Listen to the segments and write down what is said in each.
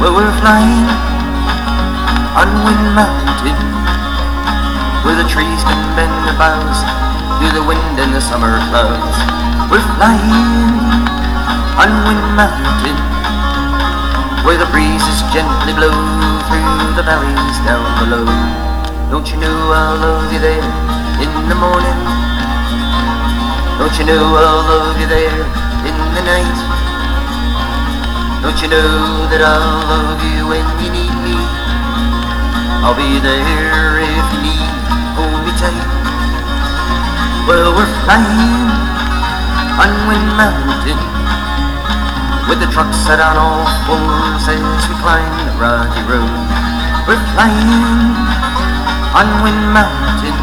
Well, we're flying on Winn Mountain, where the trees can bend their boughs to the wind and the summer clouds. We're flying on Winn Mountain, where the breezes gently blow through the valleys down below. Don't you know I'll love you there in the morning? Don't you know I'll love you there in the night? Don't you know that I'll love you when you need me? I'll be there if you need, hold me tight. Well, we're flying on Winn Mountain with the truck set on all fours as we climb the rocky road. We're flying on Winn Mountain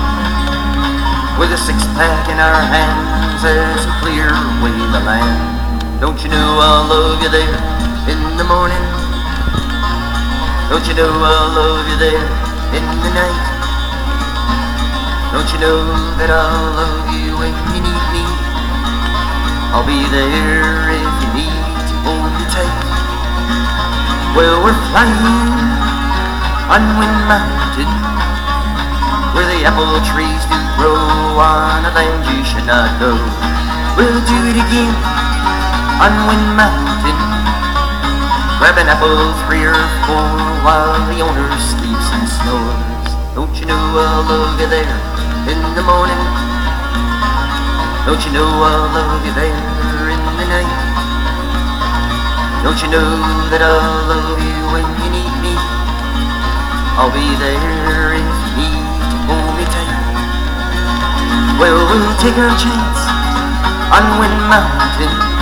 with a six pack in our hands as we clear away the land. Don't you know I'll love you there the morning? Don't you know I'll love you there in the night? Don't you know that I'll love you when you need me? I'll be there if you need to hold me tight. Well, we're flying on Winn Mountain, where the apple trees do grow on a land you should not go. We'll do it again on Winn Mountain, grab an apple three or four while the owner sleeps and snores. Don't you know I'll love you there in the morning? Don't you know I'll love you there in the night? Don't you know that I'll love you when you need me? I'll be there if you need to hold me tight. Well, we'll take our chance on Winn Mountain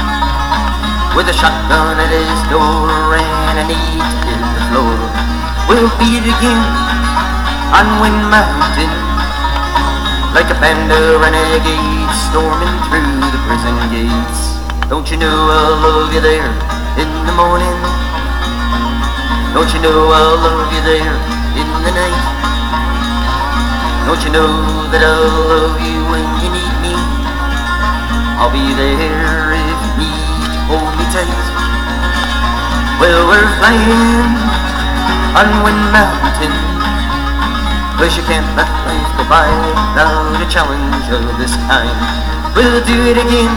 with a shotgun at his door and a need to hit the floor. We'll beat again on Winn Mountain like a panda renegade storming through the prison gates. Don't you know I'll love you there in the morning? Don't you know I'll love you there in the night? Don't you know that I'll love you when you need me? I'll be there me. Well, we're flying on Winn Mountain, cause you can't let life go by without a challenge of this kind. We'll do it again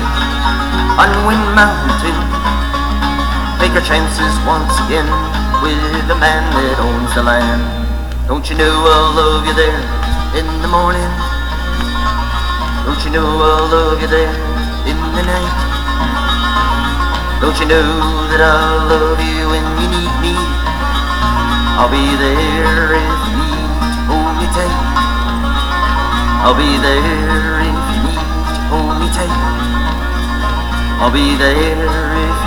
on Winn Mountain. Take our chances once again with the man that owns the land. Don't you know I'll love you there in the morning? Don't you know I'll love you there in the night? Don't you know that I'll love you when you need me? I'll be there if you need to hold me tight. I'll be there if you need to hold me tight. I'll be there if